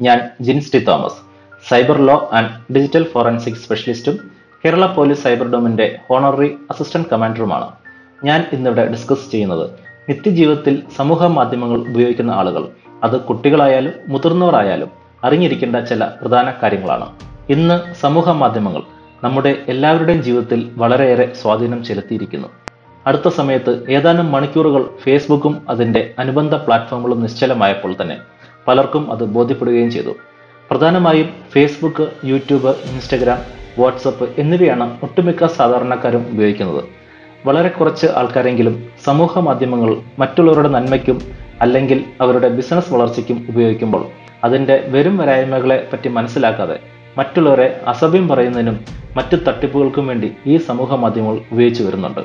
ഞാൻ Jins T Thomas. Cyber law and digital forensic സ്പെഷ്യലിസ്റ്റും Kerala police cyber ഡോമിന്റെ honorary assistant കമാൻഡറുമാണ്. ഞാൻ ഇന്നിവിടെ ഡിസ്കസ് ചെയ്യുന്നത് നിത്യജീവിതത്തിൽ സമൂഹ മാധ്യമങ്ങൾ ഉപയോഗിക്കുന്ന ആളുകൾ. അത് കുട്ടികളായാലും മുതിർന്നവരായാലും അറിഞ്ഞിരിക്കേണ്ട ചില പ്രധാന കാര്യങ്ങളാണ്. ഇന്ന് സമൂഹ മാധ്യമങ്ങൾ നമ്മുടെ എല്ലാവരുടെയും ജീവിതത്തിൽ വളരെയേറെ സ്വാധീനം ചെലുത്തിയിരിക്കുന്നു. അടുത്ത സമയത്ത് ഏതാനും മണിക്കൂറുകൾ ഫേസ്ബുക്കും അതിന്റെ അനുബന്ധ പ്ലാറ്റ്ഫോമുകളും നിശ്ചലമായപ്പോൾ തന്നെ പലർക്കും അത് ബോധ്യപ്പെടുകയും ചെയ്തു. പ്രധാനമായും ഫേസ്ബുക്ക് യൂട്യൂബ് ഇൻസ്റ്റഗ്രാം വാട്സപ്പ് എന്നിവയാണ് ഒട്ടുമിക്ക സാധാരണക്കാരും ഉപയോഗിക്കുന്നത്. വളരെ കുറച്ച് ആൾക്കാരെങ്കിലും സമൂഹ മാധ്യമങ്ങൾ മറ്റുള്ളവരുടെ നന്മയ്ക്കും അല്ലെങ്കിൽ അവരുടെ ബിസിനസ് വളർച്ചയ്ക്കും ഉപയോഗിക്കുമ്പോൾ അതിന്റെ വരും വരായ്മകളെ പറ്റി മനസ്സിലാക്കാതെ മറ്റുള്ളവരെ അസഭ്യം പറയുന്നതിനും മറ്റു തട്ടിപ്പുകൾക്കും വേണ്ടി ഈ സമൂഹ മാധ്യമങ്ങൾ ഉപയോഗിച്ചു വരുന്നുണ്ട്.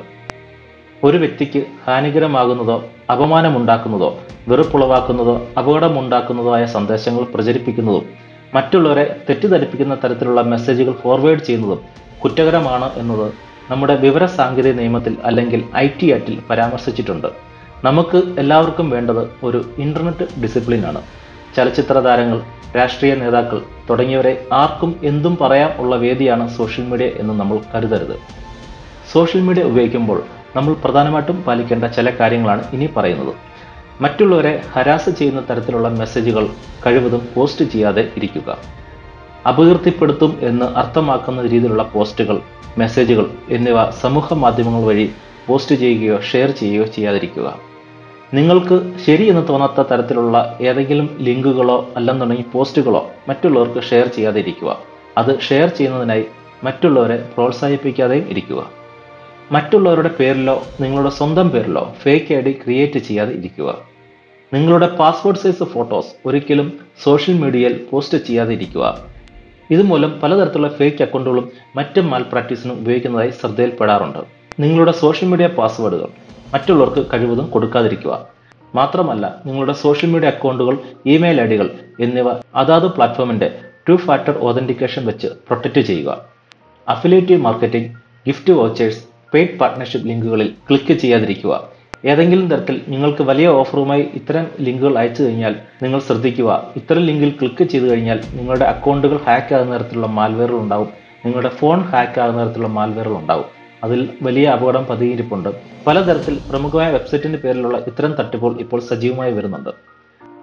ഒരു വ്യക്തിക്ക് ഹാനികരമാകുന്നതോ അപമാനമുണ്ടാക്കുന്നതോ വെറുപ്പുളവാക്കുന്നതോ അപകടമുണ്ടാക്കുന്നതോ ആയ സന്ദേശങ്ങൾ പ്രചരിപ്പിക്കുന്നതും മറ്റുള്ളവരെ തെറ്റിദ്ധരിപ്പിക്കുന്ന തരത്തിലുള്ള മെസ്സേജുകൾ ഫോർവേഡ് ചെയ്യുന്നതും കുറ്റകരമാണ് എന്നത് നമ്മുടെ വിവര സാങ്കേതിക നിയമത്തിൽ അല്ലെങ്കിൽ ഐ ടി ആക്റ്റിൽ പരാമർശിച്ചിട്ടുണ്ട്. നമുക്ക് എല്ലാവർക്കും വേണ്ടത് ഒരു ഇന്റർനെറ്റ് ഡിസിപ്ലിനാണ്. ചലച്ചിത്ര താരങ്ങൾ രാഷ്ട്രീയ നേതാക്കൾ തുടങ്ങിയവരെ ആർക്കും എന്തും പറയാം ഉള്ള വേദിയാണ് സോഷ്യൽ മീഡിയ എന്ന് നമ്മൾ കരുതരുത്. സോഷ്യൽ മീഡിയ ഉപയോഗിക്കുമ്പോൾ നമ്മൾ പ്രധാനമായിട്ടും പാലിക്കേണ്ട ചില കാര്യങ്ങളാണ് ഇനി പറയുന്നത്. മറ്റുള്ളവരെ ഹരാസ് ചെയ്യുന്ന തരത്തിലുള്ള മെസ്സേജുകൾ കഴിവതും പോസ്റ്റ് ചെയ്യാതെ ഇരിക്കുക. അപകീർത്തിപ്പെടുത്തും എന്ന് അർത്ഥമാക്കുന്ന രീതിയിലുള്ള പോസ്റ്റുകൾ മെസ്സേജുകൾ എന്നിവ സമൂഹ മാധ്യമങ്ങൾ വഴി പോസ്റ്റ് ചെയ്യുകയോ ഷെയർ ചെയ്യുകയോ ചെയ്യാതിരിക്കുക. നിങ്ങൾക്ക് ശരി എന്ന് തോന്നാത്ത തരത്തിലുള്ള ഏതെങ്കിലും ലിങ്കുകളോ അല്ലെന്നുണ്ടെങ്കിൽ പോസ്റ്റുകളോ മറ്റുള്ളവർക്ക് ഷെയർ ചെയ്യാതെ ഇരിക്കുക. അത് ഷെയർ ചെയ്യുന്നതിനായി മറ്റുള്ളവരെ പ്രോത്സാഹിപ്പിക്കാതെയും ഇരിക്കുക. മറ്റുള്ളവരുടെ പേരിലോ നിങ്ങളുടെ സ്വന്തം പേരിലോ ഫേക്ക് ഐ ഡി ക്രിയേറ്റ് ചെയ്യാതെ ഇരിക്കുക നിങ്ങളുടെ പാസ്പോർട്ട് സൈസ് ഫോട്ടോസ് ഒരിക്കലും സോഷ്യൽ മീഡിയയിൽ പോസ്റ്റ് ചെയ്യാതെ ഇരിക്കുക ഇതുമൂലം പലതരത്തിലുള്ള ഫേക്ക് അക്കൗണ്ടുകളും മറ്റ് മാൽ പ്രാക്ടീസിനും ഉപയോഗിക്കുന്നതായി ശ്രദ്ധയിൽപ്പെടാറുണ്ട്. നിങ്ങളുടെ സോഷ്യൽ മീഡിയ പാസ്വേഡുകൾ മറ്റുള്ളവർക്ക് കഴിവതും കൊടുക്കാതിരിക്കുക. മാത്രമല്ല നിങ്ങളുടെ സോഷ്യൽ മീഡിയ അക്കൗണ്ടുകൾ ഇമെയിൽ ഐ ഡികൾ എന്നിവ അതാത് പ്ലാറ്റ്ഫോമിന്റെ ടു ഫാക്ടർ ഓതന്റിക്കേഷൻ വെച്ച് പ്രൊട്ടക്റ്റ് ചെയ്യുക. Affiliative marketing gift vouchers paid partnership ലിങ്കുകളിൽ click ചെയ്യാതിരിക്കുക. ഏതെങ്കിലും തരത്തിൽ നിങ്ങൾക്ക് വലിയ ഓഫറുമായി ഇത്തരം ലിങ്കുകൾ അയച്ചു കഴിഞ്ഞാൽ നിങ്ങൾ ശ്രദ്ധിക്കുക. ഇത്തരം ലിങ്കിൽ ക്ലിക്ക് ചെയ്തു കഴിഞ്ഞാൽ നിങ്ങളുടെ അക്കൗണ്ടുകൾ ഹാക്ക് ആകുന്ന തരത്തിലുള്ള മാൽവെയറുകൾ ഉണ്ടാവും. നിങ്ങളുടെ ഫോൺ ഹാക്ക് ആകുന്ന തരത്തിലുള്ള മാൽവെയറുകൾ ഉണ്ടാവും. അതിൽ വലിയ അപകടം പതിയിരിപ്പുണ്ട്. പലതരത്തിൽ പ്രമുഖമായ വെബ്സൈറ്റിന്റെ പേരിലുള്ള ഇത്തരം തട്ടിപ്പുകൾ ഇപ്പോൾ സജീവമായി വരുന്നുണ്ട്.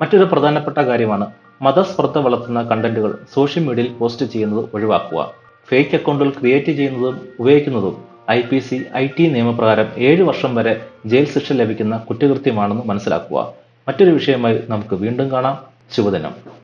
മറ്റൊരു പ്രധാനപ്പെട്ട കാര്യമാണ് മതസ്പർദ്ധ വളർത്തുന്ന കണ്ടന്റുകൾ സോഷ്യൽ മീഡിയയിൽ പോസ്റ്റ് ചെയ്യുന്നത് ഒഴിവാക്കുക. ഫേക്ക് അക്കൗണ്ടുകൾ ക്രിയേറ്റ് ചെയ്യുന്നതും ഉപയോഗിക്കുന്നതും I P C I T നിയമപ്രകാരം ഏഴ് വർഷം വരെ ജയിൽ ശിക്ഷ ലഭിക്കുന്ന കുറ്റകൃത്യമാണെന്ന് മനസ്സിലാക്കുക. മറ്റൊരു വിഷയമായി നമുക്ക് വീണ്ടും കാണാം. ശുഭദിനം.